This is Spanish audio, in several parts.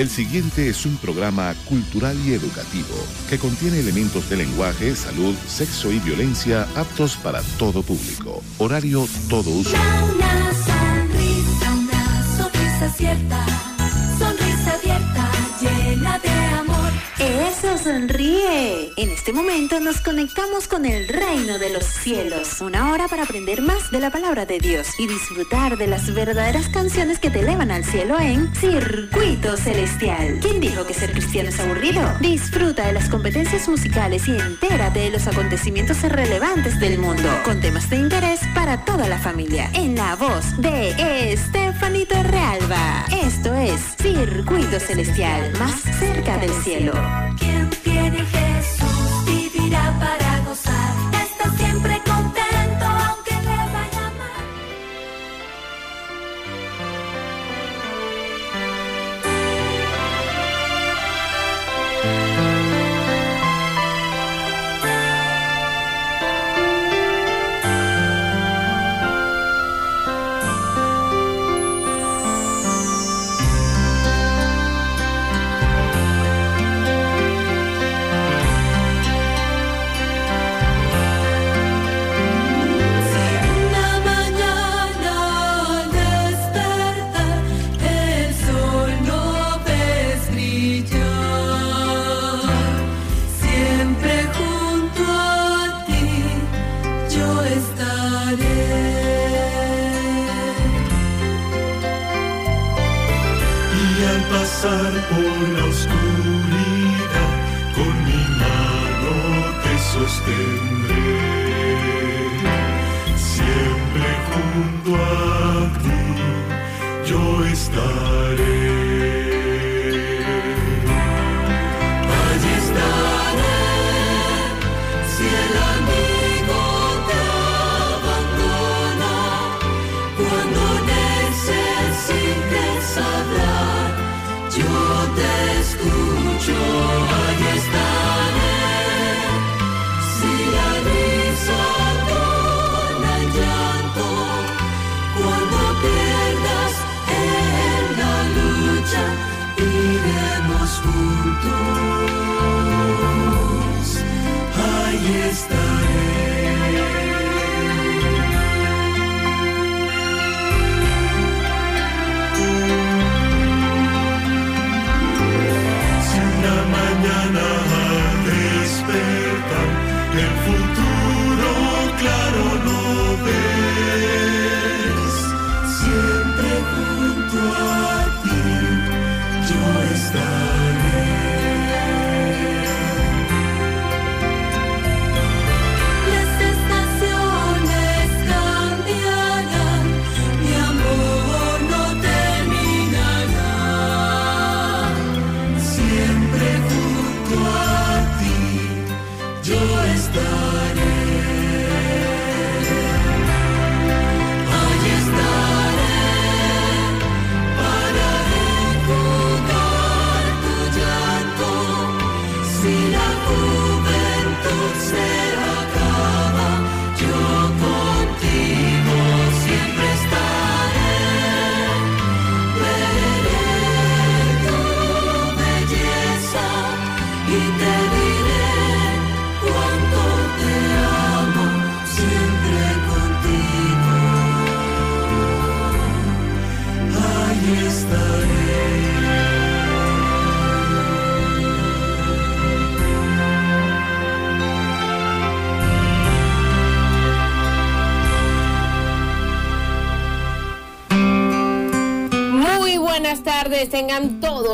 El siguiente es un programa cultural y educativo que contiene elementos de lenguaje, salud, sexo y violencia aptos para todo público. Horario todo uso. En este momento nos conectamos con el reino de los cielos. Una hora para aprender más de la palabra de Dios y disfrutar de las verdaderas canciones que te elevan al cielo en Circuito Celestial. ¿Quién dijo que ser cristiano es aburrido? Disfruta de las competencias musicales y entérate de los acontecimientos relevantes del mundo, con temas de interés para toda la familia. En la voz de Estefanito Realba. Esto es Circuito Celestial, más cerca del cielo. Quien tiene Jesús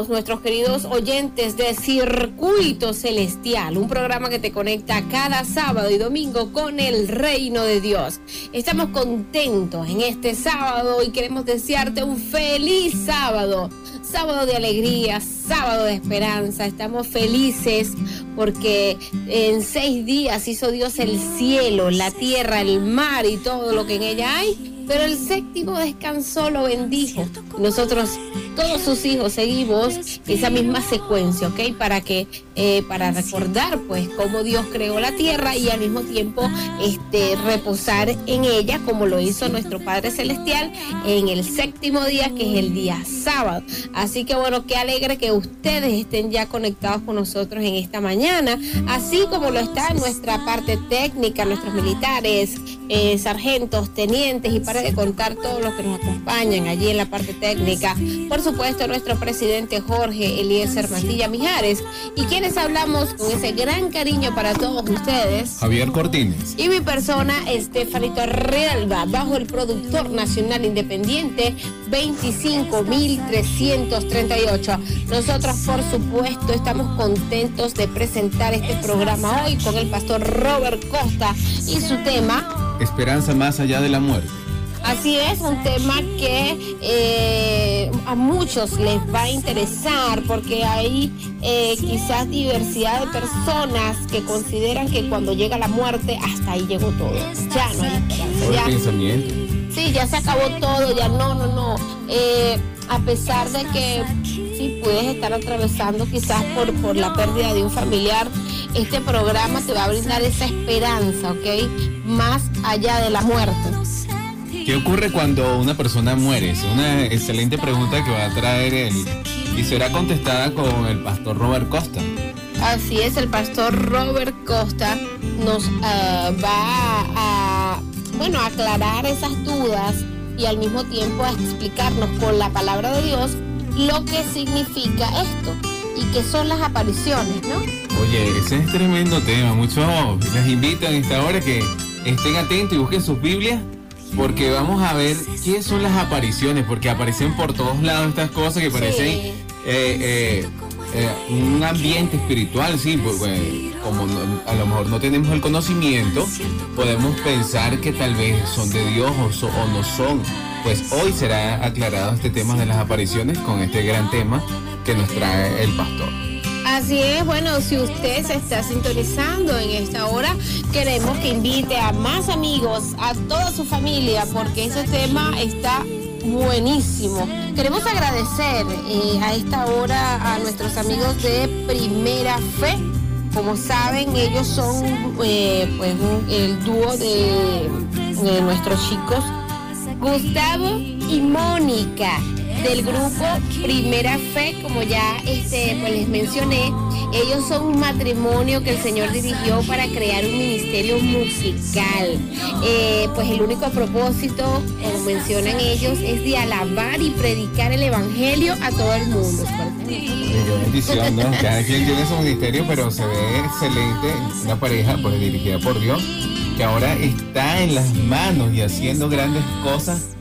nuestros queridos oyentes de Circuito Celestial, un programa que te conecta cada sábado y domingo con el reino de Dios. Estamos contentos en este sábado y queremos desearte un feliz sábado, sábado de alegría, sábado de esperanza. Estamos felices porque en seis días hizo Dios el cielo, la tierra, el mar y todo lo que en ella hay pero el séptimo descansó, lo bendijo. Nosotros, todos sus hijos, seguimos esa misma secuencia, ¿ok? Para que, eh, para recordar, pues, cómo Dios creó la tierra y al mismo tiempo, este, reposar en ella, como lo hizo nuestro Padre Celestial en el séptimo día, que es el día sábado. Así que bueno, qué alegre que ustedes estén ya conectados con nosotros en esta mañana, así como lo está nuestra parte técnica, nuestros militares, eh, sargentos, tenientes y para de contar todos los que nos acompañan allí en la parte técnica. Por supuesto, nuestro presidente Jorge Eliezer Mantilla Mijares y quienes hablamos con ese gran cariño para todos ustedes. Javier Cortines. Y mi persona, Estefanito Realba, bajo el productor nacional independiente 25.338. Nosotros, por supuesto, estamos contentos de presentar este programa hoy con el pastor Robert Costa y su tema. Esperanza más allá de la muerte. Así es, un tema que eh, a muchos les va a interesar porque hay eh, quizás diversidad de personas que consideran que cuando llega la muerte hasta ahí llegó todo. Ya no hay esperanza. Ya- pensamiento. Sí, ya se acabó todo, ya no, no, no. Eh, a pesar de que sí puedes estar atravesando quizás por, por la pérdida de un familiar, este programa te va a brindar esa esperanza, ¿ok? Más allá de la muerte. ¿Qué ocurre cuando una persona muere? Es una excelente pregunta que va a traer él y será contestada con el pastor Robert Costa. Así es, el pastor Robert Costa nos ah, va a, bueno, aclarar esas dudas y al mismo tiempo a explicarnos con la palabra de Dios lo que significa esto y qué son las apariciones, ¿no? Oye, ese es tremendo tema. Muchos les invito en esta hora que estén atentos y busquen sus Biblias porque vamos a ver qué son las apariciones, porque aparecen por todos lados estas cosas que parecen Sí. eh, eh, eh, un ambiente espiritual, sí, pues, pues, como no- a lo mejor no tenemos el conocimiento, podemos pensar que tal vez son de Dios o, so- o no son. Pues hoy será aclarado este tema de las apariciones con este gran tema que nos trae el pastor. Así es, bueno, si usted se está sintonizando en esta hora, queremos que invite a más amigos, a toda su familia, porque ese tema está buenísimo. Queremos agradecer eh, a esta hora a nuestros amigos de Primera Fe. Como saben, ellos son eh, pues el dúo de, de nuestros chicos Gustavo y Mónica del grupo Primera Fe, como ya este, pues les mencioné, ellos son un matrimonio que el Señor dirigió para crear un ministerio musical. Eh, pues el único propósito, como mencionan ellos, es de alabar y predicar el Evangelio a todo el mundo. Bendición. Cada quien tiene su ministerio, pero se ve excelente. Una pareja, pues dirigida por Dios, que ahora está en las manos y haciendo grandes cosas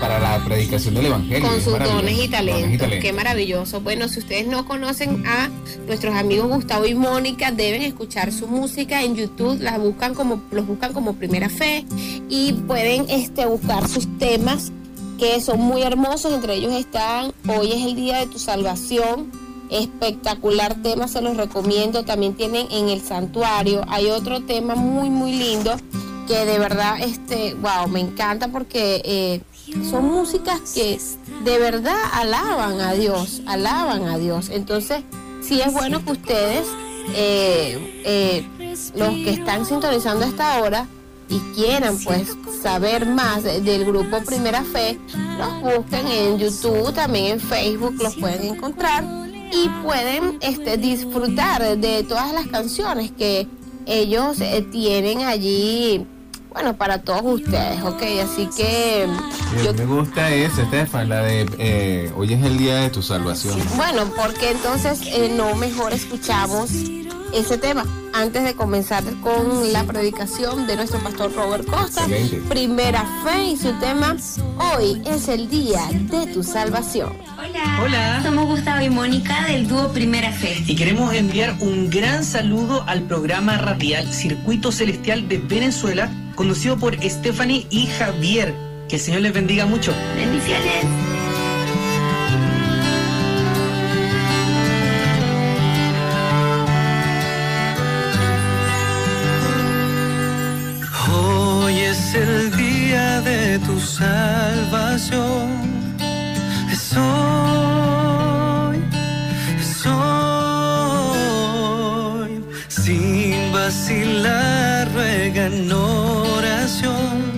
para la predicación del Evangelio. con sus maravilloso. dones y talentos. Dones y talentos. Qué maravilloso. Bueno, si ustedes no conocen a nuestros amigos Gustavo y Mónica, deben escuchar su música en YouTube. Las buscan como, los buscan como Primera Fe y pueden este, buscar sus temas que son muy hermosos. Entre ellos están Hoy es el día de tu salvación. Espectacular tema, se los recomiendo. También tienen en el santuario. Hay otro tema muy, muy lindo que de verdad, este, wow, me encanta porque eh, son músicas que de verdad alaban a Dios, alaban a Dios. Entonces, sí es bueno que ustedes, eh, eh, los que están sintonizando a esta hora y quieran pues saber más de- del grupo Primera Fe, los busquen en YouTube, también en Facebook los pueden encontrar y pueden este, disfrutar de todas las canciones que ellos eh, tienen allí, bueno, para todos ustedes, ¿ok? Así que Y yo me gusta esa, Estefan, la de eh, Hoy es el día de tu salvación. Bueno, porque entonces eh, no mejor escuchamos ese tema antes de comenzar con la predicación de nuestro pastor Robert Costa. Excelente. Primera fe y su tema, hoy es el día de tu salvación. Hola. Hola. Somos Gustavo y Mónica del dúo Primera Fe. Y queremos enviar un gran saludo al programa radial Circuito Celestial de Venezuela, conducido por Stephanie y Javier. Que el Señor les bendiga mucho. Bendiciones. Tu salvación. Es hoy, sin vacilar, ruega oración.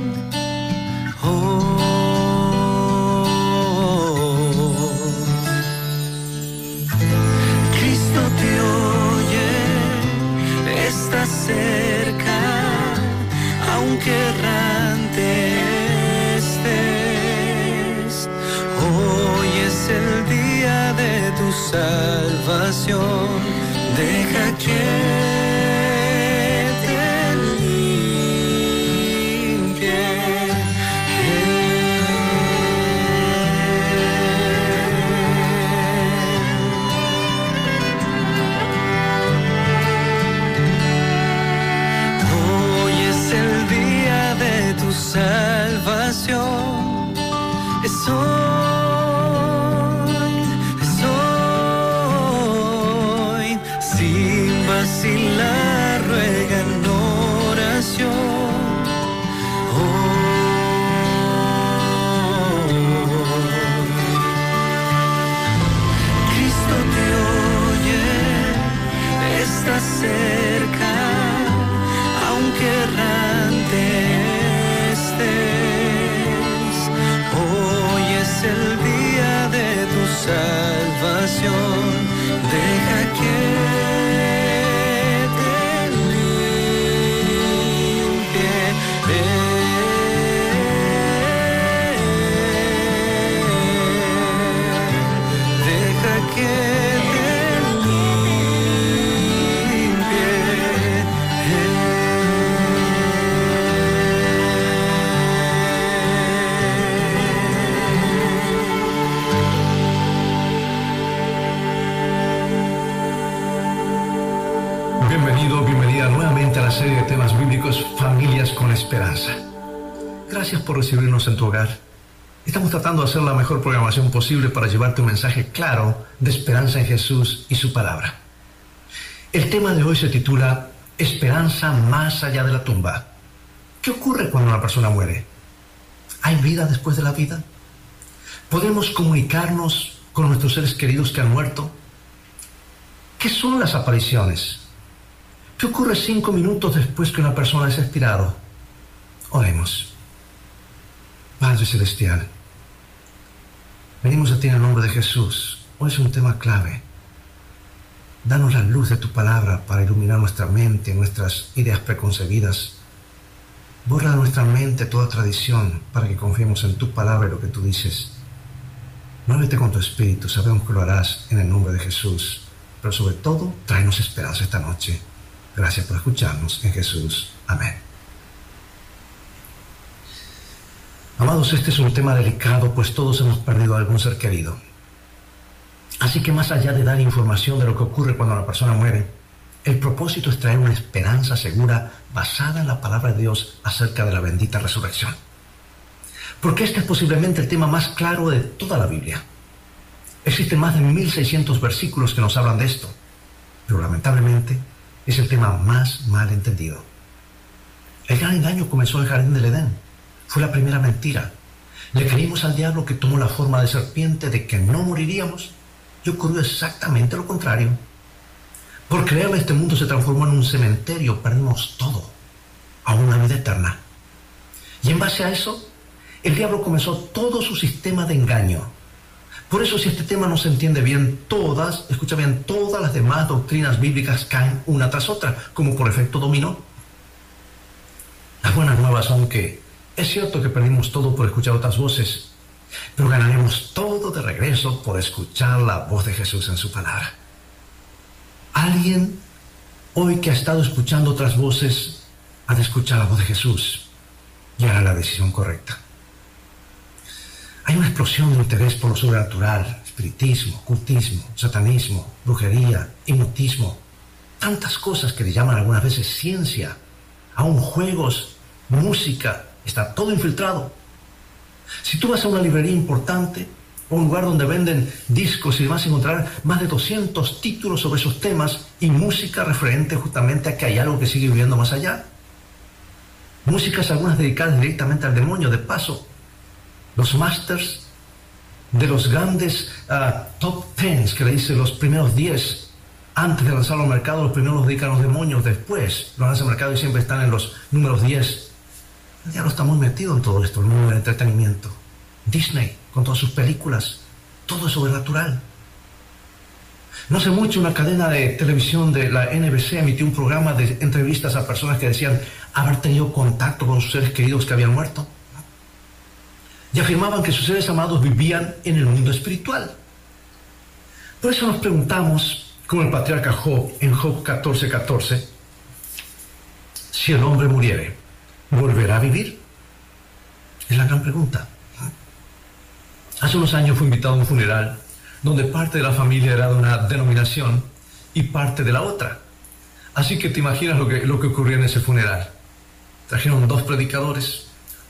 Salvación. Deja que la serie de temas bíblicos Familias con Esperanza. Gracias por recibirnos en tu hogar. Estamos tratando de hacer la mejor programación posible para llevarte un mensaje claro de esperanza en Jesús y su palabra. El tema de hoy se titula Esperanza más allá de la tumba. ¿Qué ocurre cuando una persona muere? ¿Hay vida después de la vida? ¿Podemos comunicarnos con nuestros seres queridos que han muerto? ¿Qué son las apariciones? ¿Qué ocurre cinco minutos después que una persona es expirado? Oremos. Padre Celestial, venimos a ti en el nombre de Jesús. Hoy es un tema clave. Danos la luz de tu palabra para iluminar nuestra mente, nuestras ideas preconcebidas. Borra de nuestra mente toda tradición para que confiemos en tu palabra y lo que tú dices. Muévete con tu espíritu, sabemos que lo harás en el nombre de Jesús. Pero sobre todo, tráenos esperanza esta noche. Gracias por escucharnos en Jesús. Amén. Amados, este es un tema delicado, pues todos hemos perdido a algún ser querido. Así que más allá de dar información de lo que ocurre cuando la persona muere, el propósito es traer una esperanza segura basada en la palabra de Dios acerca de la bendita resurrección. Porque este es posiblemente el tema más claro de toda la Biblia. Existen más de 1600 versículos que nos hablan de esto, pero lamentablemente es el tema más mal entendido. El gran engaño comenzó en el jardín del Edén. Fue la primera mentira. Le creímos al diablo que tomó la forma de serpiente de que no moriríamos y ocurrió exactamente lo contrario. Por creerle este mundo se transformó en un cementerio, perdimos todo, a una vida eterna. Y en base a eso, el diablo comenzó todo su sistema de engaño. Por eso si este tema no se entiende bien, todas, escucha bien, todas las demás doctrinas bíblicas caen una tras otra, como por efecto dominó. Las buenas nuevas son que es cierto que perdimos todo por escuchar otras voces, pero ganaremos todo de regreso por escuchar la voz de Jesús en su palabra. Alguien hoy que ha estado escuchando otras voces ha de escuchar la voz de Jesús y hará la decisión correcta. Hay una explosión de interés por lo sobrenatural, espiritismo, cultismo, satanismo, brujería, hipnotismo, tantas cosas que le llaman algunas veces ciencia, aún juegos, música, está todo infiltrado. Si tú vas a una librería importante un lugar donde venden discos y vas a encontrar más de 200 títulos sobre esos temas y música referente justamente a que hay algo que sigue viviendo más allá. Músicas algunas dedicadas directamente al demonio, de paso. Los masters de los grandes ah, top tens, que le dicen los primeros 10 antes de lanzarlo al mercado, los primeros los dedican los demonios, después lo lanzan al mercado y siempre están en los números 10. El diablo está muy metido en todo esto, el mundo del entretenimiento. Disney, con todas sus películas, todo es sobrenatural. No hace mucho una cadena de televisión de la NBC emitió un programa de entrevistas a personas que decían haber tenido contacto con sus seres queridos que habían muerto. Y afirmaban que sus seres amados vivían en el mundo espiritual. Por eso nos preguntamos, como el patriarca Job en Job 14:14, 14, si el hombre muriere, ¿volverá a vivir? Es la gran pregunta. Hace unos años fui invitado a un funeral donde parte de la familia era de una denominación y parte de la otra. Así que te imaginas lo que, lo que ocurrió en ese funeral. Trajeron dos predicadores.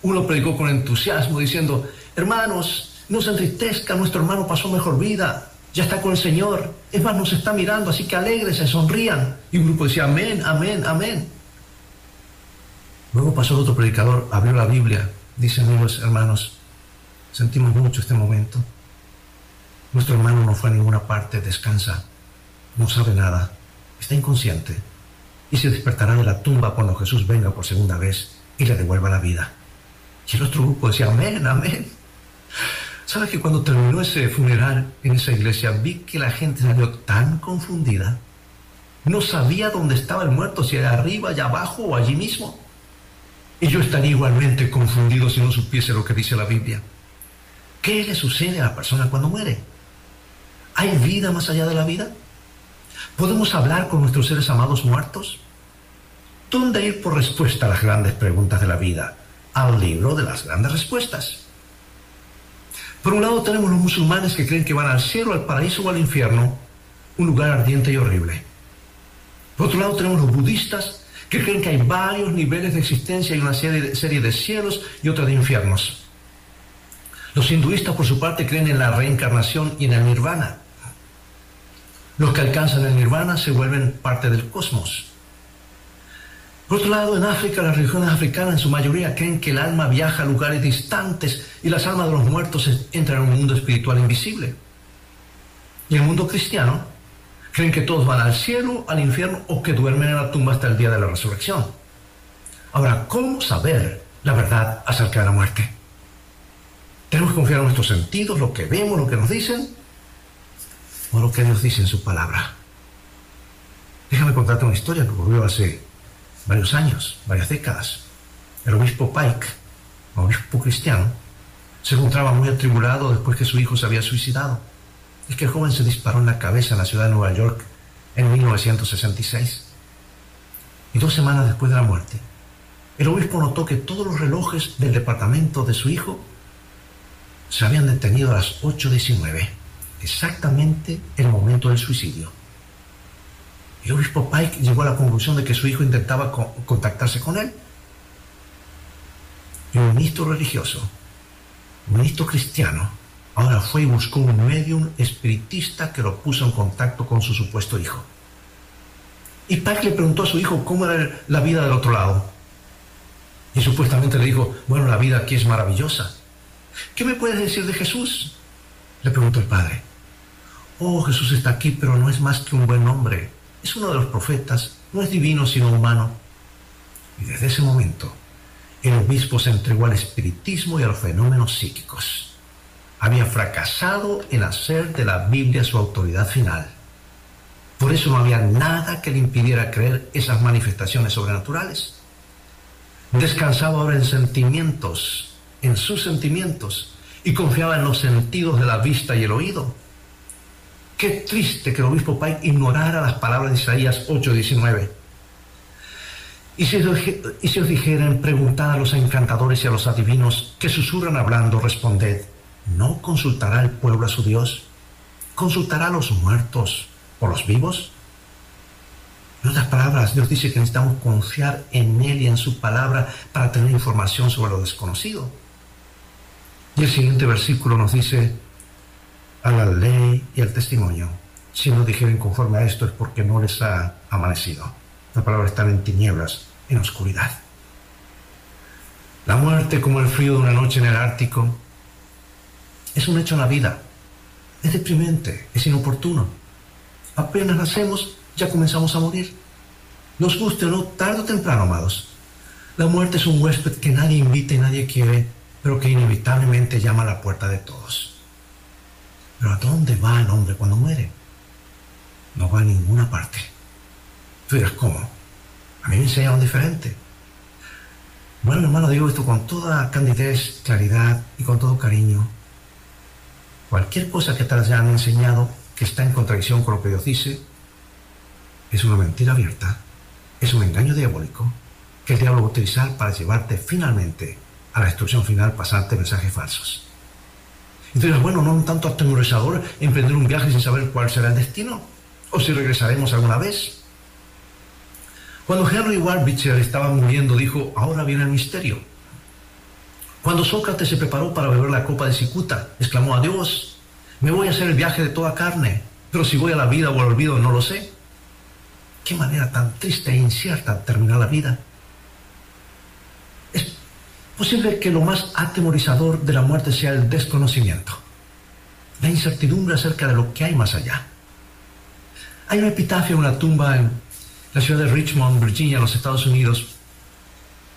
Uno predicó con entusiasmo diciendo, hermanos, no se entristezca, nuestro hermano pasó mejor vida, ya está con el Señor, es más, nos está mirando, así que alegres, sonrían. Y un grupo decía, amén, amén, amén. Luego pasó otro predicador, abrió la Biblia, dice, amigos, hermanos, sentimos mucho este momento. Nuestro hermano no fue a ninguna parte, descansa, no sabe nada, está inconsciente y se despertará de la tumba cuando Jesús venga por segunda vez y le devuelva la vida. Y el otro grupo decía, amén, amén. ¿Sabes que cuando terminó ese funeral en esa iglesia vi que la gente salió tan confundida? No sabía dónde estaba el muerto, si era arriba, allá abajo o allí mismo. Y yo estaría igualmente confundido si no supiese lo que dice la Biblia. ¿Qué le sucede a la persona cuando muere? ¿Hay vida más allá de la vida? ¿Podemos hablar con nuestros seres amados muertos? ¿Dónde ir por respuesta a las grandes preguntas de la vida? Al libro de las grandes respuestas. Por un lado tenemos los musulmanes que creen que van al cielo, al paraíso o al infierno, un lugar ardiente y horrible. Por otro lado tenemos los budistas que creen que hay varios niveles de existencia y una serie, de cielos y otra de infiernos. Los hinduistas, por su parte, creen en la reencarnación y en el nirvana. Los que alcanzan el nirvana se vuelven parte del cosmos. Por otro lado, en África, las religiones africanas en su mayoría creen que el alma viaja a lugares distantes y las almas de los muertos entran en un mundo espiritual invisible. Y el mundo cristiano creen que todos van al cielo, al infierno o que duermen en la tumba hasta el día de la resurrección. Ahora, ¿cómo saber la verdad acerca de la muerte? Tenemos que confiar en nuestros sentidos, lo que vemos, lo que nos dicen, o lo que Dios dice en su palabra. Déjame contarte una historia que ocurrió hace varios años, varias décadas. El obispo Pike, obispo cristiano, se encontraba muy atribulado después que su hijo se había suicidado. Es que el joven se disparó en la cabeza en la ciudad de Nueva York en 1966. Y dos semanas después de la muerte, el obispo notó que todos los relojes del departamento de su hijo se habían detenido a las 8.19, exactamente el momento del suicidio. El obispo Pike llegó a la conclusión de que su hijo intentaba contactarse con él. Y un ministro religioso, un ministro cristiano, ahora fue y buscó un medium espiritista que lo puso en contacto con su supuesto hijo. Y Pike le preguntó a su hijo cómo era la vida del otro lado. Y supuestamente le dijo, bueno, la vida aquí es maravillosa. ¿Qué me puedes decir de Jesús? Le preguntó el padre. Oh, Jesús está aquí, pero no es más que un buen hombre. Es uno de los profetas, no es divino sino humano. Y desde ese momento, el obispo se entregó al espiritismo y a los fenómenos psíquicos. Había fracasado en hacer de la Biblia su autoridad final. Por eso no había nada que le impidiera creer esas manifestaciones sobrenaturales. Descansaba ahora en sentimientos en sus sentimientos y confiaba en los sentidos de la vista y el oído. Qué triste que el obispo Pike ignorara las palabras de Isaías 8:19. Y si, y si os dijeren, preguntad a los encantadores y a los adivinos que susurran hablando, responded, ¿no consultará el pueblo a su Dios? ¿Consultará a los muertos o los vivos? En otras palabras, Dios dice que necesitamos confiar en Él y en su palabra para tener información sobre lo desconocido. Y el siguiente versículo nos dice, a la ley y al testimonio. Si no dijeren conforme a esto es porque no les ha amanecido. La palabra está en tinieblas, en oscuridad. La muerte como el frío de una noche en el Ártico Es un hecho en la vida. Es deprimente, es inoportuno. Apenas nacemos, ya comenzamos a morir. Nos guste o no, tarde o temprano, amados. La muerte es un huésped que nadie invita y nadie quiere, pero que inevitablemente llama a la puerta de todos. Pero ¿a dónde va el hombre cuando muere? No va a ninguna parte. Tú dirás, ¿cómo? A mí me enseñaron diferente. Bueno, hermano, digo esto con toda candidez, claridad y con todo cariño. Cualquier cosa que te hayan enseñado que está en contradicción con lo que Dios dice, es una mentira abierta, es un engaño diabólico que el diablo va a utilizar para llevarte finalmente a la destrucción final, pasarte mensajes falsos. Entonces, bueno, no un tanto atemorizador emprender un viaje sin saber cuál será el destino, o si regresaremos alguna vez. Cuando Henry Ward Beecher estaba muriendo, dijo, ahora viene el misterio. Cuando Sócrates se preparó para beber la copa de Cicuta, exclamó a Dios, me voy a hacer el viaje de toda carne, pero si voy a la vida o al olvido no lo sé. Qué manera tan triste e incierta terminar la vida. Posible que lo más atemorizador de la muerte sea el desconocimiento, la incertidumbre acerca de lo que hay más allá. Hay un epitafio en una tumba en la ciudad de Richmond, Virginia, en los Estados Unidos,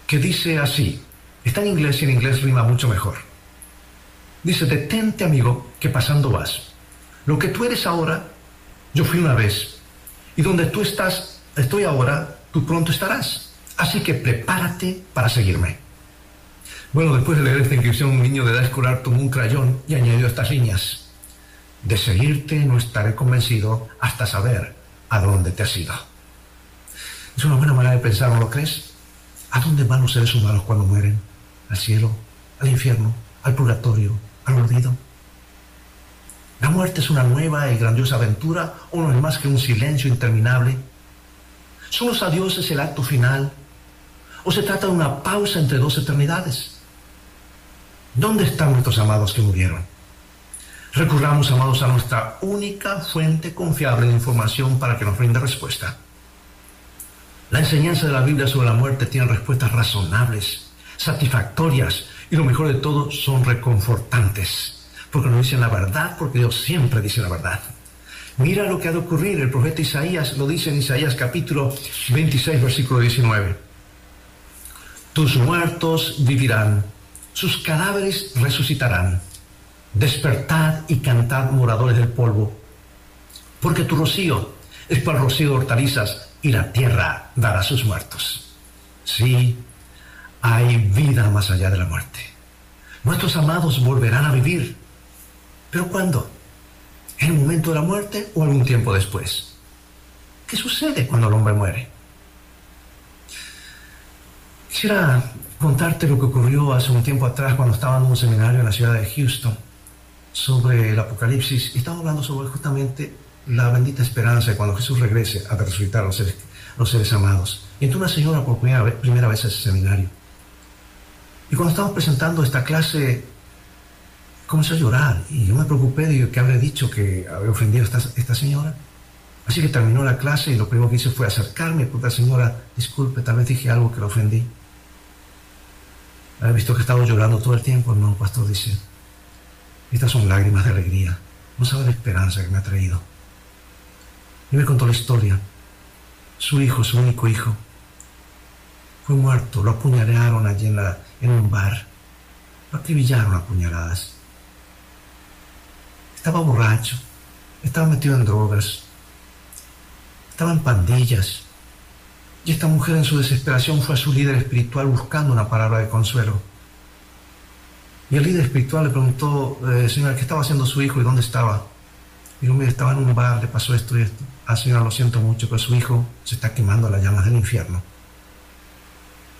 que dice así, está en inglés y en inglés rima mucho mejor. Dice, detente amigo, que pasando vas. Lo que tú eres ahora, yo fui una vez, y donde tú estás, estoy ahora, tú pronto estarás. Así que prepárate para seguirme. Bueno, después de leer esta inscripción, un niño de edad escolar tomó un crayón y añadió estas líneas. De seguirte no estaré convencido hasta saber a dónde te has ido. Es una buena manera de pensar, ¿no lo crees? ¿A dónde van los seres humanos cuando mueren? ¿Al cielo? ¿Al infierno? ¿Al purgatorio? ¿Al olvido? ¿La muerte es una nueva y grandiosa aventura o no es más que un silencio interminable? ¿Son los adioses el acto final? ¿O se trata de una pausa entre dos eternidades? ¿Dónde están nuestros amados que murieron? Recurramos, amados, a nuestra única fuente confiable de información para que nos brinde respuesta. La enseñanza de la Biblia sobre la muerte tiene respuestas razonables, satisfactorias y lo mejor de todo son reconfortantes, porque nos dicen la verdad, porque Dios siempre dice la verdad. Mira lo que ha de ocurrir, el profeta Isaías lo dice en Isaías capítulo 26, versículo 19. Tus muertos vivirán, sus cadáveres resucitarán. Despertad y cantad moradores del polvo, porque tu rocío es para el rocío de hortalizas y la tierra dará sus muertos. Sí, hay vida más allá de la muerte. Nuestros amados volverán a vivir. ¿Pero cuándo? ¿En el momento de la muerte o algún tiempo después? ¿Qué sucede cuando el hombre muere? Quisiera contarte lo que ocurrió hace un tiempo atrás cuando estaba en un seminario en la ciudad de Houston sobre el Apocalipsis estaba hablando sobre justamente la bendita esperanza de cuando Jesús regrese a resucitar a los seres, amados. Y entró una señora por primera vez, primera vez a ese seminario. Y cuando estábamos presentando esta clase, comenzó a llorar. Y yo me preocupé de que habría dicho que había ofendido a esta, esta señora. Así que terminó la clase y lo primero que hice fue acercarme, porque la señora, disculpe, tal vez dije algo que la ofendí. ¿Había visto que estaba llorando todo el tiempo? No, pastor dice, estas son lágrimas de alegría. No sabe la esperanza que me ha traído. Y me contó la historia. Su hijo, su único hijo, fue muerto. Lo apuñalearon allí en, en un bar. Lo acribillaron a puñaladas. Estaba borracho. Estaba metido en drogas. Estaba en pandillas. Y esta mujer en su desesperación fue a su líder espiritual buscando una palabra de consuelo. Y el líder espiritual le preguntó, eh, señora, ¿qué estaba haciendo su hijo y dónde estaba? Dijo, mire, estaba en un bar, le pasó esto y esto. Ah, señora, lo siento mucho, pero su hijo se está quemando a las llamas del infierno.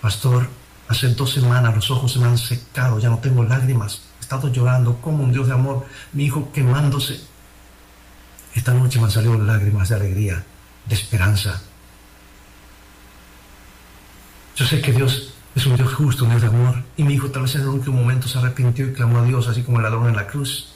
Pastor, hace dos semanas los ojos se me han secado, ya no tengo lágrimas. He estado llorando como un Dios de amor, mi hijo quemándose. Esta noche me han salido lágrimas de alegría, de esperanza. Yo sé que Dios es un Dios justo, un Dios de amor. Y mi hijo tal vez en el último momento se arrepintió y clamó a Dios, así como el ladrón en la cruz.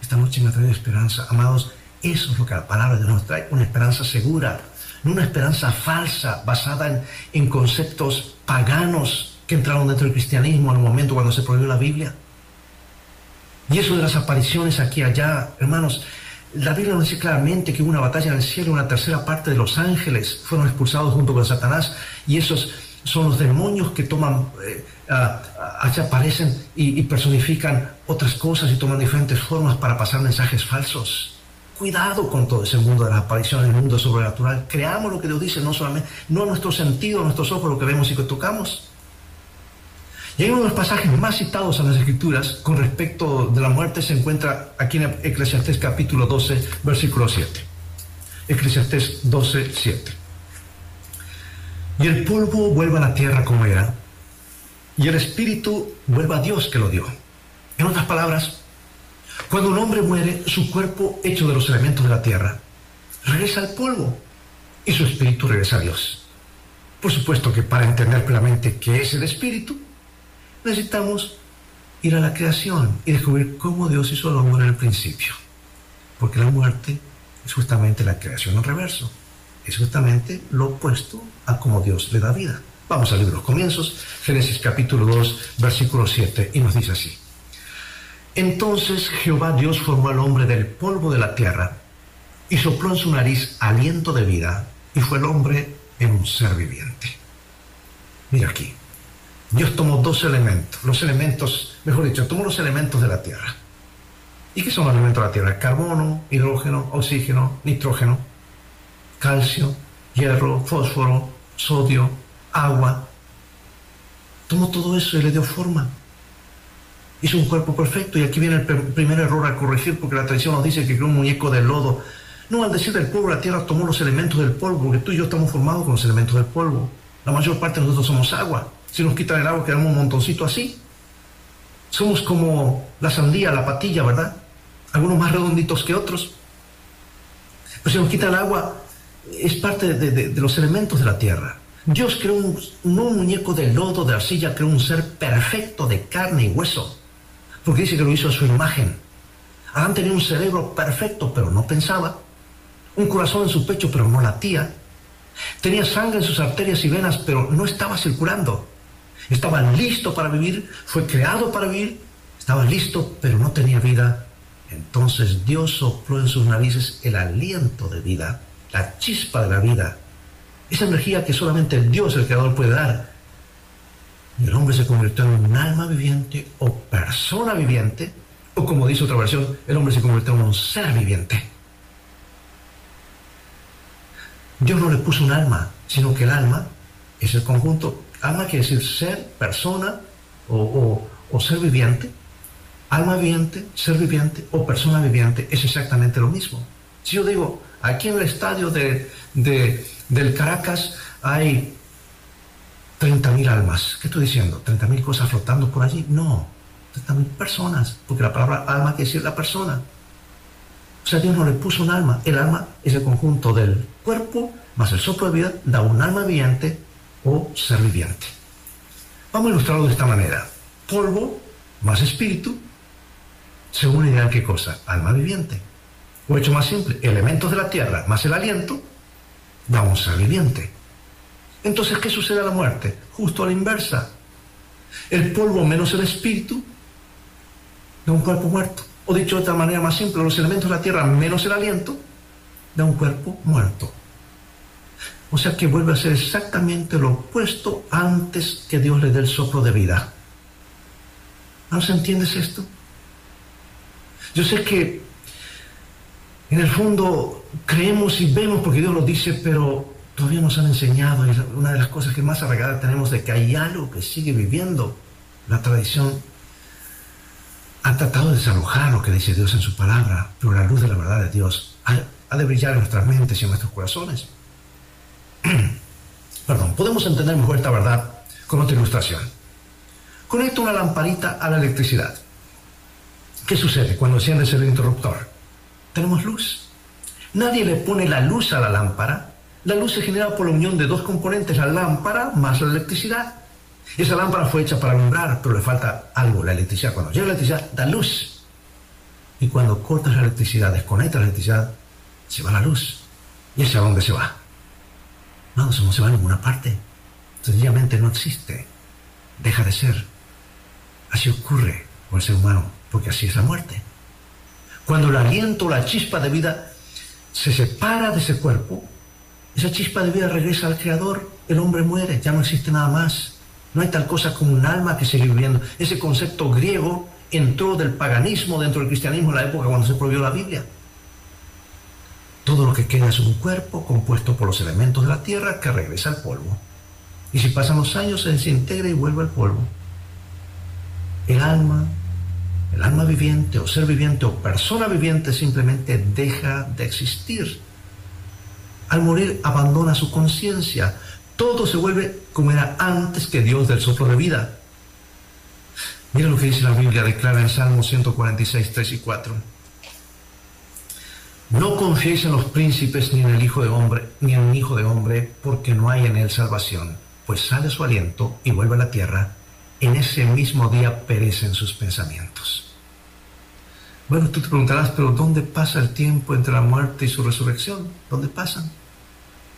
Esta noche me traído esperanza. Amados, eso es lo que la palabra de Dios nos trae, una esperanza segura, no una esperanza falsa, basada en, conceptos paganos que entraron dentro del cristianismo en el momento cuando se prohibió la Biblia. Y eso de las apariciones aquí y allá, hermanos, la Biblia nos dice claramente que hubo una batalla en el cielo, una tercera parte de los ángeles fueron expulsados junto con Satanás, y esos son los demonios que toman, eh, allá aparecen y, y personifican otras cosas y toman diferentes formas para pasar mensajes falsos. Cuidado con todo ese mundo de las apariciones, el mundo sobrenatural. Creamos lo que Dios dice, no solamente, no a nuestro sentido, a nuestros ojos, lo que vemos y que tocamos. Y hay uno de los pasajes más citados en las Escrituras con respecto de la muerte se encuentra aquí en Eclesiastés capítulo 12, versículo 7. Eclesiastés 12, 7. Y el polvo vuelve a la tierra como era, y el espíritu vuelve a Dios que lo dio. En otras palabras, cuando un hombre muere, su cuerpo hecho de los elementos de la tierra regresa al polvo y su espíritu regresa a Dios. Por supuesto que para entender plenamente qué es el espíritu, necesitamos ir a la creación y descubrir cómo Dios hizo al hombre en el principio. Porque la muerte es justamente la creación en reverso. Es justamente lo opuesto a cómo Dios le da vida. Vamos al libro de los comienzos, Génesis capítulo 2, versículo 7, y nos dice así. Entonces Jehová Dios formó al hombre del polvo de la tierra y sopló en su nariz aliento de vida y fue el hombre en un ser viviente. Mira aquí, Dios tomó dos elementos, los elementos, mejor dicho, tomó los elementos de la tierra. ¿Y qué son los elementos de la tierra? Carbono, hidrógeno, oxígeno, nitrógeno, calcio, hierro, fósforo, sodio, agua. Tomó todo eso y le dio forma. Hizo un cuerpo perfecto y aquí viene el primer error a corregir porque la tradición nos dice que creó un muñeco de lodo. No, al decir del polvo, la tierra tomó los elementos del polvo, porque tú y yo estamos formados con los elementos del polvo. La mayor parte de nosotros somos agua. Si nos quitan el agua, quedamos un montoncito así. Somos como la sandía, la patilla, ¿verdad? Algunos más redonditos que otros. Pero si nos quita el agua, es parte de, de, los elementos de la tierra. Dios creó un, no un muñeco de lodo, de arcilla, creó un ser perfecto de carne y hueso. Porque dice que lo hizo a su imagen. Adán tenía un cerebro perfecto, pero no pensaba. Un corazón en su pecho, pero no latía. Tenía sangre en sus arterias y venas, pero no estaba circulando. Estaba listo para vivir, fue creado para vivir, estaba listo, pero no tenía vida. Entonces Dios sopló en sus narices el aliento de vida, la chispa de la vida, esa energía que solamente Dios, el Creador, puede dar. Y el hombre se convirtió en un alma viviente o persona viviente, o como dice otra versión, el hombre se convirtió en un ser viviente. Dios no le puso un alma, sino que el alma es el conjunto. Alma quiere decir ser, persona o, o ser viviente. Alma viviente, ser viviente o persona viviente es exactamente lo mismo. Si yo digo, aquí en el estadio de, de, del Caracas hay 30.000 almas. ¿Qué estoy diciendo? ¿30.000 cosas flotando por allí? No, 30.000 personas, porque la palabra alma quiere decir la persona. O sea, Dios no le puso un alma. El alma es el conjunto del cuerpo más el soplo de vida, da un alma viviente o ser viviente. Vamos a ilustrarlo de esta manera. Polvo más espíritu se unen en qué cosa? Alma viviente. O hecho más simple, elementos de la tierra más el aliento da un ser viviente. Entonces, ¿qué sucede a la muerte? Justo a la inversa. El polvo menos el espíritu da un cuerpo muerto. O dicho de otra manera más simple, los elementos de la tierra menos el aliento da un cuerpo muerto. O sea que vuelve a ser exactamente lo opuesto antes que Dios le dé el soplo de vida. ¿No se entiendes esto? Yo sé que en el fondo creemos y vemos porque Dios lo dice, pero todavía nos han enseñado, y una de las cosas que más arraigada tenemos de que hay algo que sigue viviendo. La tradición ha tratado de desalojar lo que dice Dios en su palabra, pero la luz de la verdad de Dios ha, de brillar en nuestras mentes y en nuestros corazones. Perdón, podemos entender mejor esta verdad con otra ilustración. Conecta una lamparita a la electricidad. ¿Qué sucede cuando enciendes el interruptor? Tenemos luz. Nadie le pone la luz a la lámpara. La luz se genera por la unión de dos componentes, la lámpara más la electricidad. Esa lámpara fue hecha para alumbrar, pero le falta algo, la electricidad. Cuando llega la electricidad, da luz. Y cuando cortas la electricidad, desconectas la electricidad, se va la luz. ¿Y hacia dónde se va? No, eso no se va a ninguna parte. Sencillamente no existe. Deja de ser. Así ocurre con el ser humano. porque así es la muerte. Cuando el aliento, la chispa de vida se separa de ese cuerpo, esa chispa de vida regresa al Creador, el hombre muere, ya no existe nada más. No hay tal cosa como un alma que sigue viviendo. Ese concepto griego entró del paganismo dentro del cristianismo en la época cuando se prohibió la Biblia. Todo lo que queda es un cuerpo compuesto por los elementos de la tierra que regresa al polvo. Y si pasan los años se desintegra y vuelve al polvo. El alma, el alma viviente o ser viviente o persona viviente simplemente deja de existir. Al morir abandona su conciencia. Todo se vuelve como era antes que Dios del soplo de vida. Mira lo que dice la Biblia, declara en Salmo 146, 3 y 4. No confiéis en los príncipes ni en el hijo de hombre, ni en el hijo de hombre, porque no hay en él salvación, pues sale su aliento y vuelve a la tierra, en ese mismo día perecen sus pensamientos. Bueno, tú te preguntarás, pero ¿dónde pasa el tiempo entre la muerte y su resurrección? ¿Dónde pasan?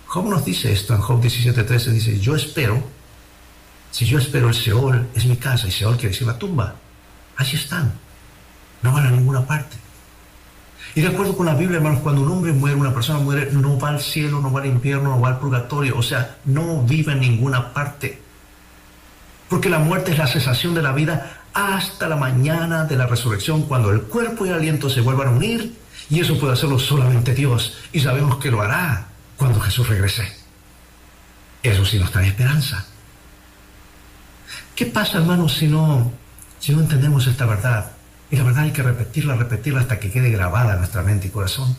Job nos dice esto en Job 17:13, dice, yo espero, si yo espero el Seol, es mi casa, y Seol quiere decir la tumba. Allí están, no van a ninguna parte. Y de acuerdo con la Biblia, hermanos, cuando un hombre muere, una persona muere, no va al cielo, no va al infierno, no va al purgatorio, o sea, no vive en ninguna parte. Porque la muerte es la cesación de la vida hasta la mañana de la resurrección, cuando el cuerpo y el aliento se vuelvan a unir, y eso puede hacerlo solamente Dios, y sabemos que lo hará cuando Jesús regrese. Eso sí nos trae esperanza. ¿Qué pasa, hermanos, si no, si no entendemos esta verdad? Y la verdad hay que repetirla, repetirla hasta que quede grabada en nuestra mente y corazón.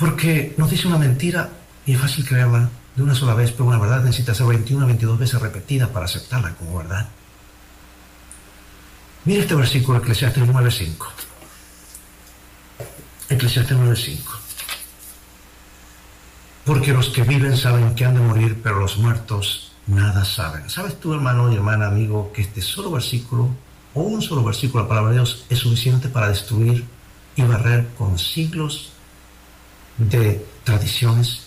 Porque nos dice una mentira y es fácil creerla de una sola vez, pero una verdad necesita ser 21 22 veces repetida para aceptarla como verdad. Mira este versículo, Eclesiastes 9.5. Eclesiastes 9.5. Porque los que viven saben que han de morir, pero los muertos nada saben. ¿Sabes tú, hermano y hermana, amigo, que este solo versículo o un solo versículo de la palabra de Dios es suficiente para destruir y barrer con siglos de tradiciones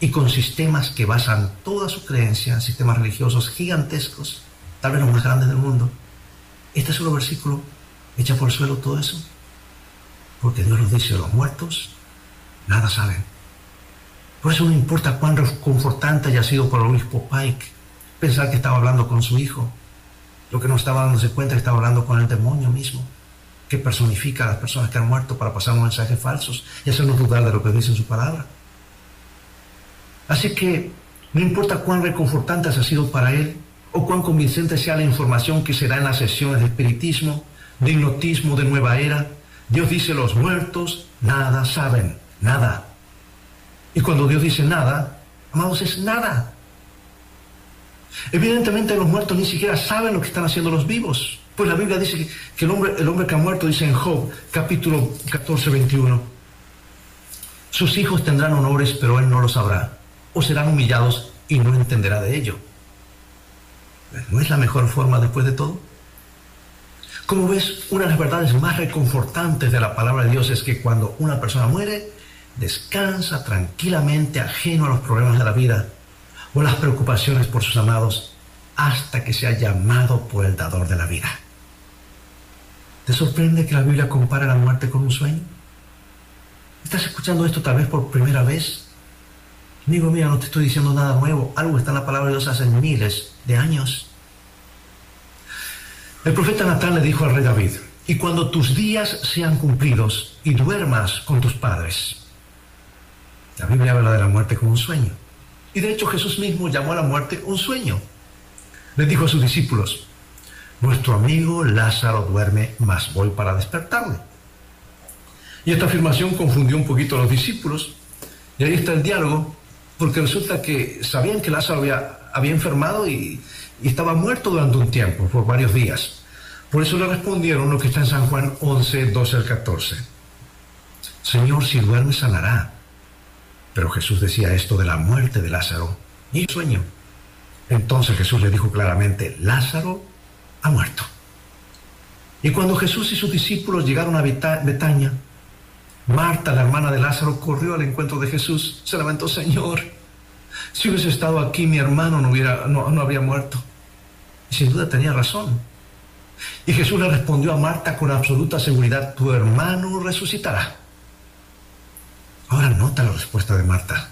y con sistemas que basan toda su creencia, sistemas religiosos gigantescos, tal vez los más grandes del mundo. Este solo versículo echa por el suelo todo eso. Porque Dios nos dice, los muertos nada saben. Por eso no importa cuán reconfortante haya sido para el obispo Pike pensar que estaba hablando con su hijo. Lo que no estaba dándose cuenta que estaba hablando con el demonio mismo, que personifica a las personas que han muerto para pasar mensajes falsos y hacernos dudar de lo que dice en su palabra. Así que no importa cuán reconfortante ha sido para él o cuán convincente sea la información que se da en las sesiones de espiritismo, de hipnotismo de nueva era, Dios dice los muertos nada saben, nada. Y cuando Dios dice nada, amados, es nada. Evidentemente los muertos ni siquiera saben lo que están haciendo los vivos. Pues la Biblia dice que el hombre, el hombre que ha muerto, dice en Job, capítulo 14, 21, sus hijos tendrán honores, pero él no lo sabrá, o serán humillados y no entenderá de ello. ¿No es la mejor forma después de todo? Como ves, una de las verdades más reconfortantes de la palabra de Dios es que cuando una persona muere, descansa tranquilamente ajeno a los problemas de la vida o las preocupaciones por sus amados hasta que sea llamado por el dador de la vida. ¿Te sorprende que la Biblia compare la muerte con un sueño? ¿Estás escuchando esto tal vez por primera vez? Amigo, mira, no te estoy diciendo nada nuevo. Algo está en la palabra de Dios hace miles de años. El profeta Natán le dijo al rey David, y cuando tus días sean cumplidos y duermas con tus padres. La Biblia habla de la muerte como un sueño. Y de hecho Jesús mismo llamó a la muerte un sueño. Le dijo a sus discípulos, nuestro amigo Lázaro duerme, mas voy para despertarle. Y esta afirmación confundió un poquito a los discípulos. Y ahí está el diálogo, porque resulta que sabían que Lázaro había, enfermado y, estaba muerto durante un tiempo, por varios días. Por eso le respondieron lo que está en San Juan 11, 12 al 14. Señor, si duerme sanará. Pero Jesús decía esto de la muerte de Lázaro y sueño. Entonces Jesús le dijo claramente, Lázaro ha muerto. Y cuando Jesús y sus discípulos llegaron a Betania, Marta, la hermana de Lázaro, corrió al encuentro de Jesús. Se lamentó, Señor, si hubiese estado aquí, mi hermano no, hubiera, no, no habría muerto. Y sin duda tenía razón. Y Jesús le respondió a Marta con absoluta seguridad, tu hermano resucitará. Ahora nota la respuesta de Marta.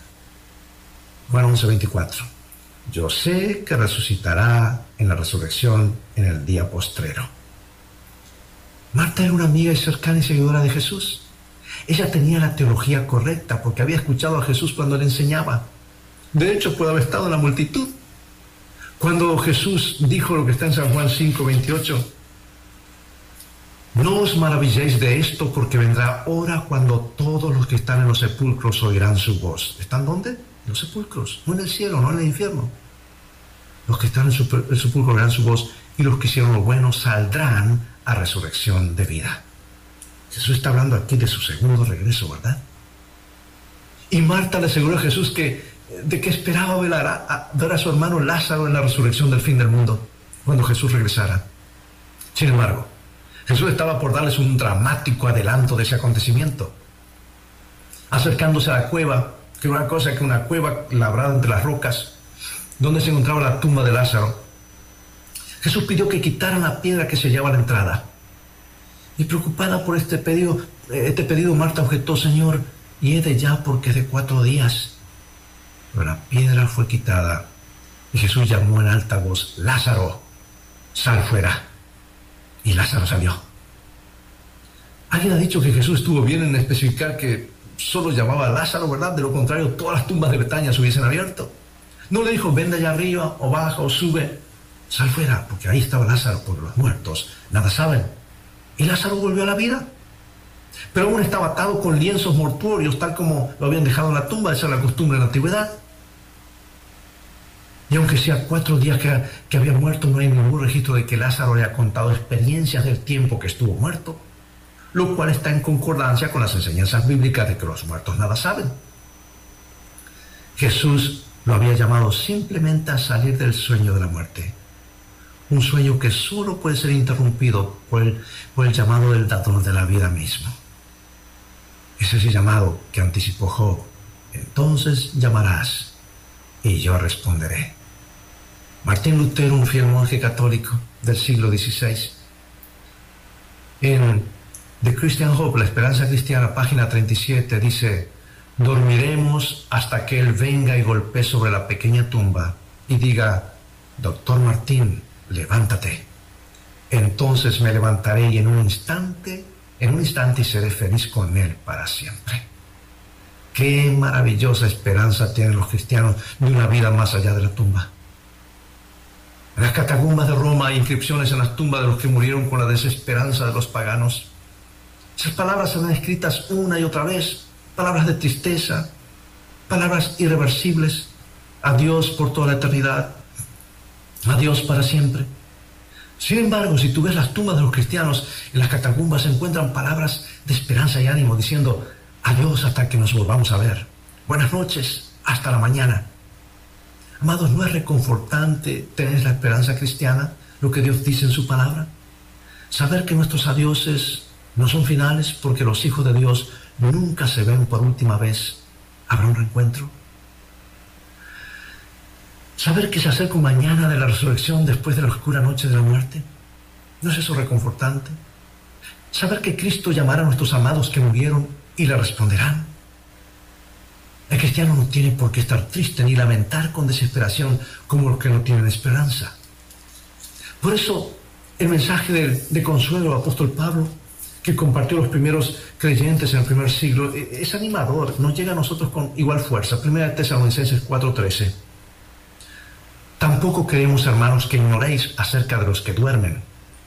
Juan 11:24. Yo sé que resucitará en la resurrección en el día postrero. Marta era una amiga cercana y seguidora de Jesús. Ella tenía la teología correcta porque había escuchado a Jesús cuando le enseñaba. De hecho, puede haber estado en la multitud. Cuando Jesús dijo lo que está en San Juan 5:28, no os maravilléis de esto porque vendrá hora cuando todos los que están en los sepulcros oirán su voz. ¿Están dónde? En los sepulcros, no en el cielo, no en el infierno. Los que están en el sepulcro oirán su voz y los que hicieron lo bueno saldrán a resurrección de vida. Jesús está hablando aquí de su segundo regreso, ¿verdad? Y Marta le aseguró a Jesús que de que esperaba ver a, ver a su hermano Lázaro en la resurrección del fin del mundo, cuando Jesús regresara. Sin embargo, Jesús estaba por darles un dramático adelanto de ese acontecimiento. Acercándose a la cueva, que era una cosa que una cueva labrada entre las rocas, donde se encontraba la tumba de Lázaro, Jesús pidió que quitaran la piedra que sellaba la entrada. Y preocupada por este pedido, este pedido, Marta objetó, Señor, y he de ya porque es de cuatro días. Pero la piedra fue quitada y Jesús llamó en alta voz, Lázaro, sal fuera y Lázaro salió. Alguien ha dicho que Jesús estuvo bien en especificar que solo llamaba a Lázaro, ¿verdad? De lo contrario, todas las tumbas de Betania se hubiesen abierto. No le dijo, ven de allá arriba, o baja, o sube. Sal fuera, porque ahí estaba Lázaro por los muertos. Nada saben. Y Lázaro volvió a la vida. Pero aún estaba atado con lienzos mortuorios, tal como lo habían dejado en la tumba, esa es la costumbre en la antigüedad. Y aunque sea cuatro días que, había muerto, no hay ningún registro de que Lázaro haya contado experiencias del tiempo que estuvo muerto, lo cual está en concordancia con las enseñanzas bíblicas de que los muertos nada saben. Jesús lo había llamado simplemente a salir del sueño de la muerte. Un sueño que solo puede ser interrumpido por el, llamado del dador de la vida mismo. Es ese llamado que anticipó Job. Entonces llamarás y yo responderé. Martín Lutero, un fiel monje católico del siglo XVI, en The Christian Hope, la esperanza cristiana, página 37, dice, dormiremos hasta que Él venga y golpee sobre la pequeña tumba y diga, doctor Martín, levántate. Entonces me levantaré y en un instante, en un instante seré feliz con Él para siempre. Qué maravillosa esperanza tienen los cristianos de una vida más allá de la tumba. En las catacumbas de Roma hay inscripciones en las tumbas de los que murieron con la desesperanza de los paganos. Esas palabras han escritas una y otra vez, palabras de tristeza, palabras irreversibles. Adiós por toda la eternidad, adiós para siempre. Sin embargo, si tú ves las tumbas de los cristianos, en las catacumbas se encuentran palabras de esperanza y ánimo diciendo, adiós hasta que nos volvamos a ver. Buenas noches, hasta la mañana. Amados, ¿no es reconfortante tener la esperanza cristiana, lo que Dios dice en su palabra? Saber que nuestros adioses no son finales porque los hijos de Dios nunca se ven por última vez. ¿Habrá un reencuentro? Saber que se acerca mañana de la resurrección después de la oscura noche de la muerte. ¿No es eso reconfortante? Saber que Cristo llamará a nuestros amados que murieron y le responderán. El cristiano no tiene por qué estar triste ni lamentar con desesperación como los que no tienen esperanza. Por eso el mensaje de, consuelo del apóstol Pablo, que compartió los primeros creyentes en el primer siglo, e, es animador, nos llega a nosotros con igual fuerza. Primera Tesalonicenses 4:13. Tampoco queremos, hermanos, que ignoréis acerca de los que duermen,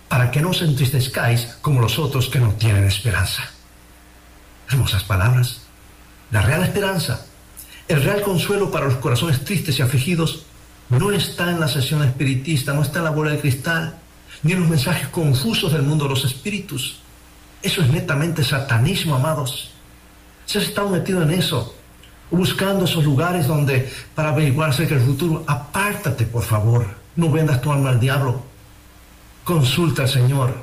para que no os entristezcáis como los otros que no tienen esperanza. Hermosas palabras. La real esperanza el real consuelo para los corazones tristes y afligidos no está en la sesión espiritista, no está en la bola de cristal, ni en los mensajes confusos del mundo de los espíritus. Eso es netamente satanismo, amados. Si has estado metido en eso, buscando esos lugares donde para averiguar acerca del futuro, apártate, por favor. No vendas tu alma al diablo. Consulta al Señor,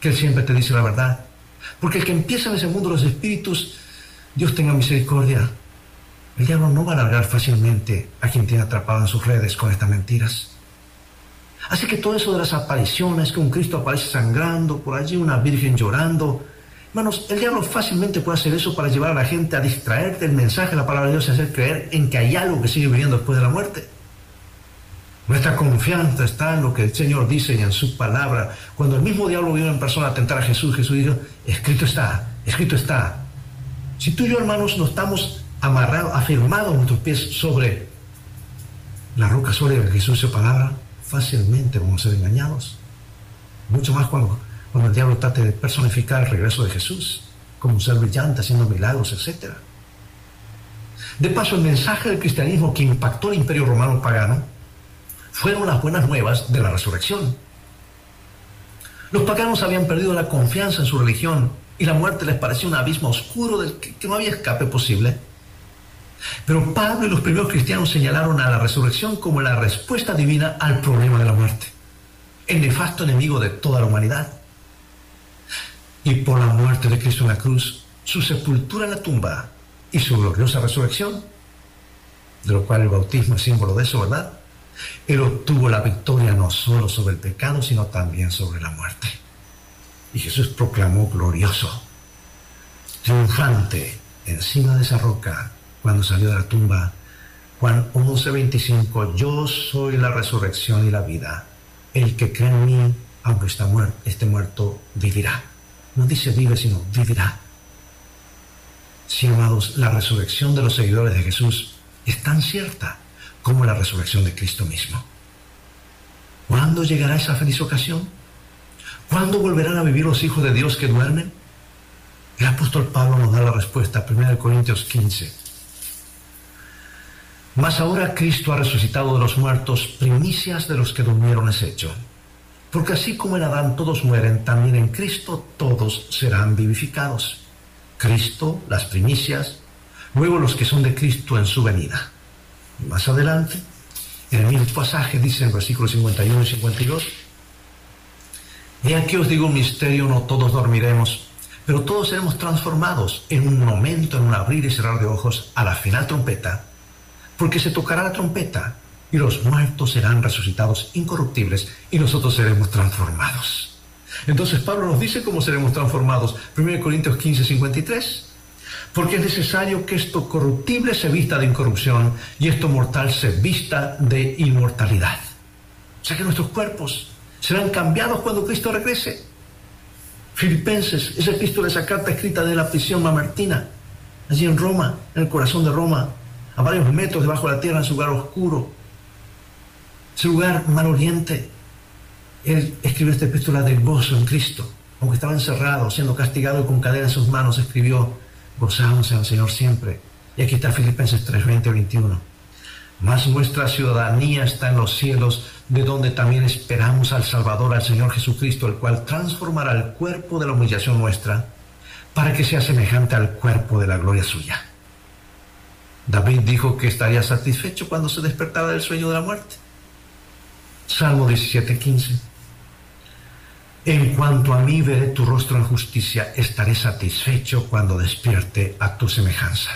que Él siempre te dice la verdad. Porque el que empieza en ese mundo los espíritus, Dios tenga misericordia, el diablo no va a largar fácilmente a quien tiene atrapado en sus redes con estas mentiras. Así que todo eso de las apariciones, que un Cristo aparece sangrando, por allí una virgen llorando, hermanos, el diablo fácilmente puede hacer eso para llevar a la gente a distraerte del mensaje de la palabra de Dios y hacer creer en que hay algo que sigue viviendo después de la muerte. Nuestra confianza está en lo que el Señor dice y en su palabra. Cuando el mismo diablo vino en persona a tentar a Jesús, Jesús dijo, escrito está, escrito está. Si tú y yo, hermanos, no estamos amarrados, afirmados nuestros pies sobre la roca sólida que Jesús su palabra, fácilmente vamos a ser engañados. Mucho más cuando, cuando el diablo trate de personificar el regreso de Jesús como un ser brillante, haciendo milagros, etc. De paso, el mensaje del cristianismo que impactó el imperio romano pagano fueron las buenas nuevas de la resurrección. Los paganos habían perdido la confianza en su religión y la muerte les parecía un abismo oscuro del que, no había escape posible. Pero Pablo y los primeros cristianos señalaron a la resurrección como la respuesta divina al problema de la muerte, el nefasto enemigo de toda la humanidad. Y por la muerte de Cristo en la cruz, su sepultura en la tumba y su gloriosa resurrección, de lo cual el bautismo es símbolo de eso, ¿verdad? Él obtuvo la victoria no solo sobre el pecado, sino también sobre la muerte. Y Jesús proclamó glorioso, triunfante, encima de esa roca, cuando salió de la tumba. Juan 11:25, yo soy la resurrección y la vida. El que cree en mí, aunque está muerto, esté muerto, vivirá. No dice vive, sino vivirá. Sí, amados, la resurrección de los seguidores de Jesús es tan cierta como la resurrección de Cristo mismo. ¿Cuándo llegará esa feliz ocasión? ¿Cuándo volverán a vivir los hijos de Dios que duermen? El apóstol Pablo nos da la respuesta, 1 Corintios 15. Mas ahora Cristo ha resucitado de los muertos, primicias de los que durmieron es hecho. Porque así como en Adán todos mueren, también en Cristo todos serán vivificados. Cristo, las primicias, luego los que son de Cristo en su venida. Más adelante, en el mismo pasaje dice en versículos 51 y 52, y aquí os digo un misterio, no todos dormiremos, pero todos seremos transformados en un momento, en un abrir y cerrar de ojos, a la final trompeta, porque se tocará la trompeta y los muertos serán resucitados incorruptibles y nosotros seremos transformados. Entonces Pablo nos dice cómo seremos transformados. 1 Corintios 15, 53 porque es necesario que esto corruptible se vista de incorrupción y esto mortal se vista de inmortalidad. O sea que nuestros cuerpos serán cambiados cuando Cristo regrese. Filipenses, de esa carta escrita de la prisión mamertina, allí en Roma, en el corazón de Roma, a varios metros debajo de la tierra, en su lugar oscuro, ese lugar maloriente. Él escribió esta epístola del gozo en Cristo, aunque estaba encerrado, siendo castigado y con cadena en sus manos, escribió Gozamos al Señor siempre. Y aquí está Filipenses 3, 20, 21. Mas nuestra ciudadanía está en los cielos, de donde también esperamos al Salvador, al Señor Jesucristo, el cual transformará el cuerpo de la humillación nuestra, para que sea semejante al cuerpo de la gloria suya. David dijo que estaría satisfecho cuando se despertara del sueño de la muerte. Salmo 17, 15. En cuanto a mí veré tu rostro en justicia, estaré satisfecho cuando despierte a tu semejanza.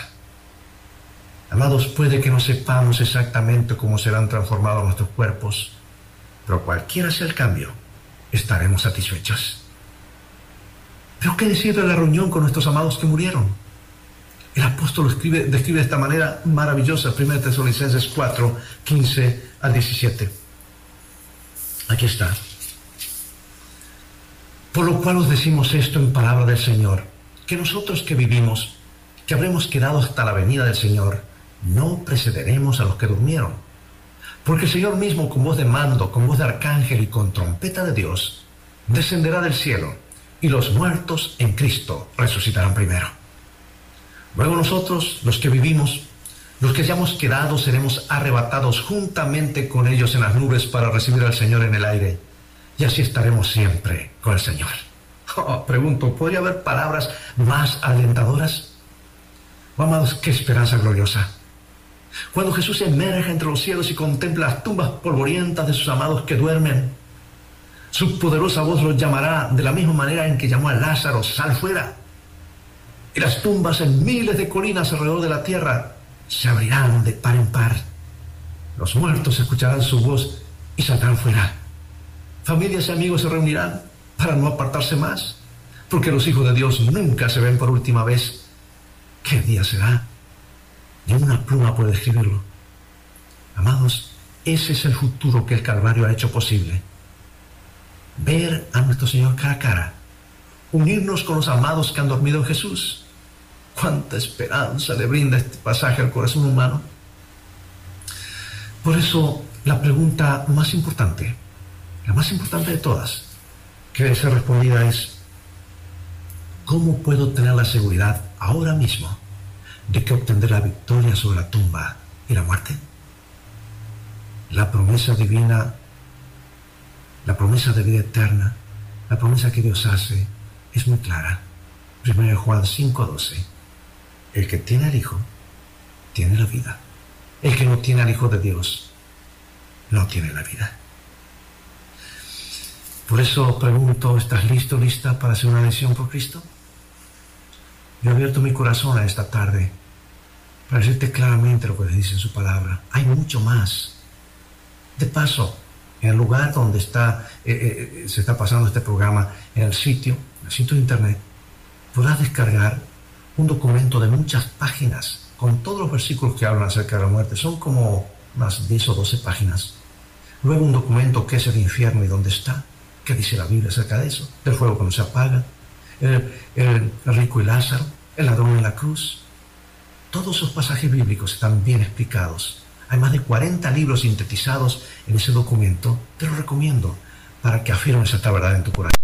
Amados, puede que no sepamos exactamente cómo serán transformados nuestros cuerpos, pero cualquiera sea el cambio, estaremos satisfechos. Pero ¿qué decir de la reunión con nuestros amados que murieron? El apóstol escribe, describe de esta manera maravillosa, 1 Tesalonicenses 4, 15 al 17. Aquí está. Por lo cual os decimos esto en palabra del Señor, que nosotros que vivimos, que habremos quedado hasta la venida del Señor, no precederemos a los que durmieron. Porque el Señor mismo con voz de mando, con voz de arcángel y con trompeta de Dios, descenderá del cielo, y los muertos en Cristo resucitarán primero. Luego nosotros, los que vivimos, los que hayamos quedado, seremos arrebatados juntamente con ellos en las nubes para recibir al Señor en el aire y así estaremos siempre con el Señor. Oh, pregunto, ¿podría haber palabras más alentadoras? Amados, qué esperanza gloriosa. Cuando Jesús emerge entre los cielos y contempla las tumbas polvorientas de sus amados que duermen, su poderosa voz los llamará de la misma manera en que llamó a Lázaro, sal fuera. Y las tumbas en miles de colinas alrededor de la tierra se abrirán de par en par. Los muertos escucharán su voz y saldrán fuera Familias y amigos se reunirán para no apartarse más, porque los hijos de Dios nunca se ven por última vez. ¿Qué día será? Ni una pluma puede escribirlo. Amados, ese es el futuro que el Calvario ha hecho posible. Ver a nuestro Señor cara a cara, unirnos con los amados que han dormido en Jesús. Cuánta esperanza le brinda este pasaje al corazón humano. Por eso, la pregunta más importante, la más importante de todas, que debe ser respondida es, ¿cómo puedo tener la seguridad ahora mismo de que obtendré la victoria sobre la tumba y la muerte? La promesa divina, la promesa de vida eterna, la promesa que Dios hace es muy clara. 1 Juan 5:12. El que tiene al Hijo, tiene la vida. El que no tiene al Hijo de Dios, no tiene la vida. Por eso pregunto, ¿estás listo, lista para hacer una elección por Cristo? Yo he abierto mi corazón esta tarde para decirte claramente lo que dice en su palabra. Hay mucho más. De paso, en el lugar donde está, eh, eh, se está pasando este programa, en el sitio, en el sitio de internet, podrás descargar un documento de muchas páginas con todos los versículos que hablan acerca de la muerte. Son como unas 10 o 12 páginas. Luego un documento que es el infierno y dónde está, qué dice la Biblia acerca de eso, del fuego cuando se apaga, el, el rico y Lázaro, el ladrón en la cruz. Todos esos pasajes bíblicos están bien explicados. Hay más de 40 libros sintetizados en ese documento. Te lo recomiendo para que afirmes esta verdad en tu corazón.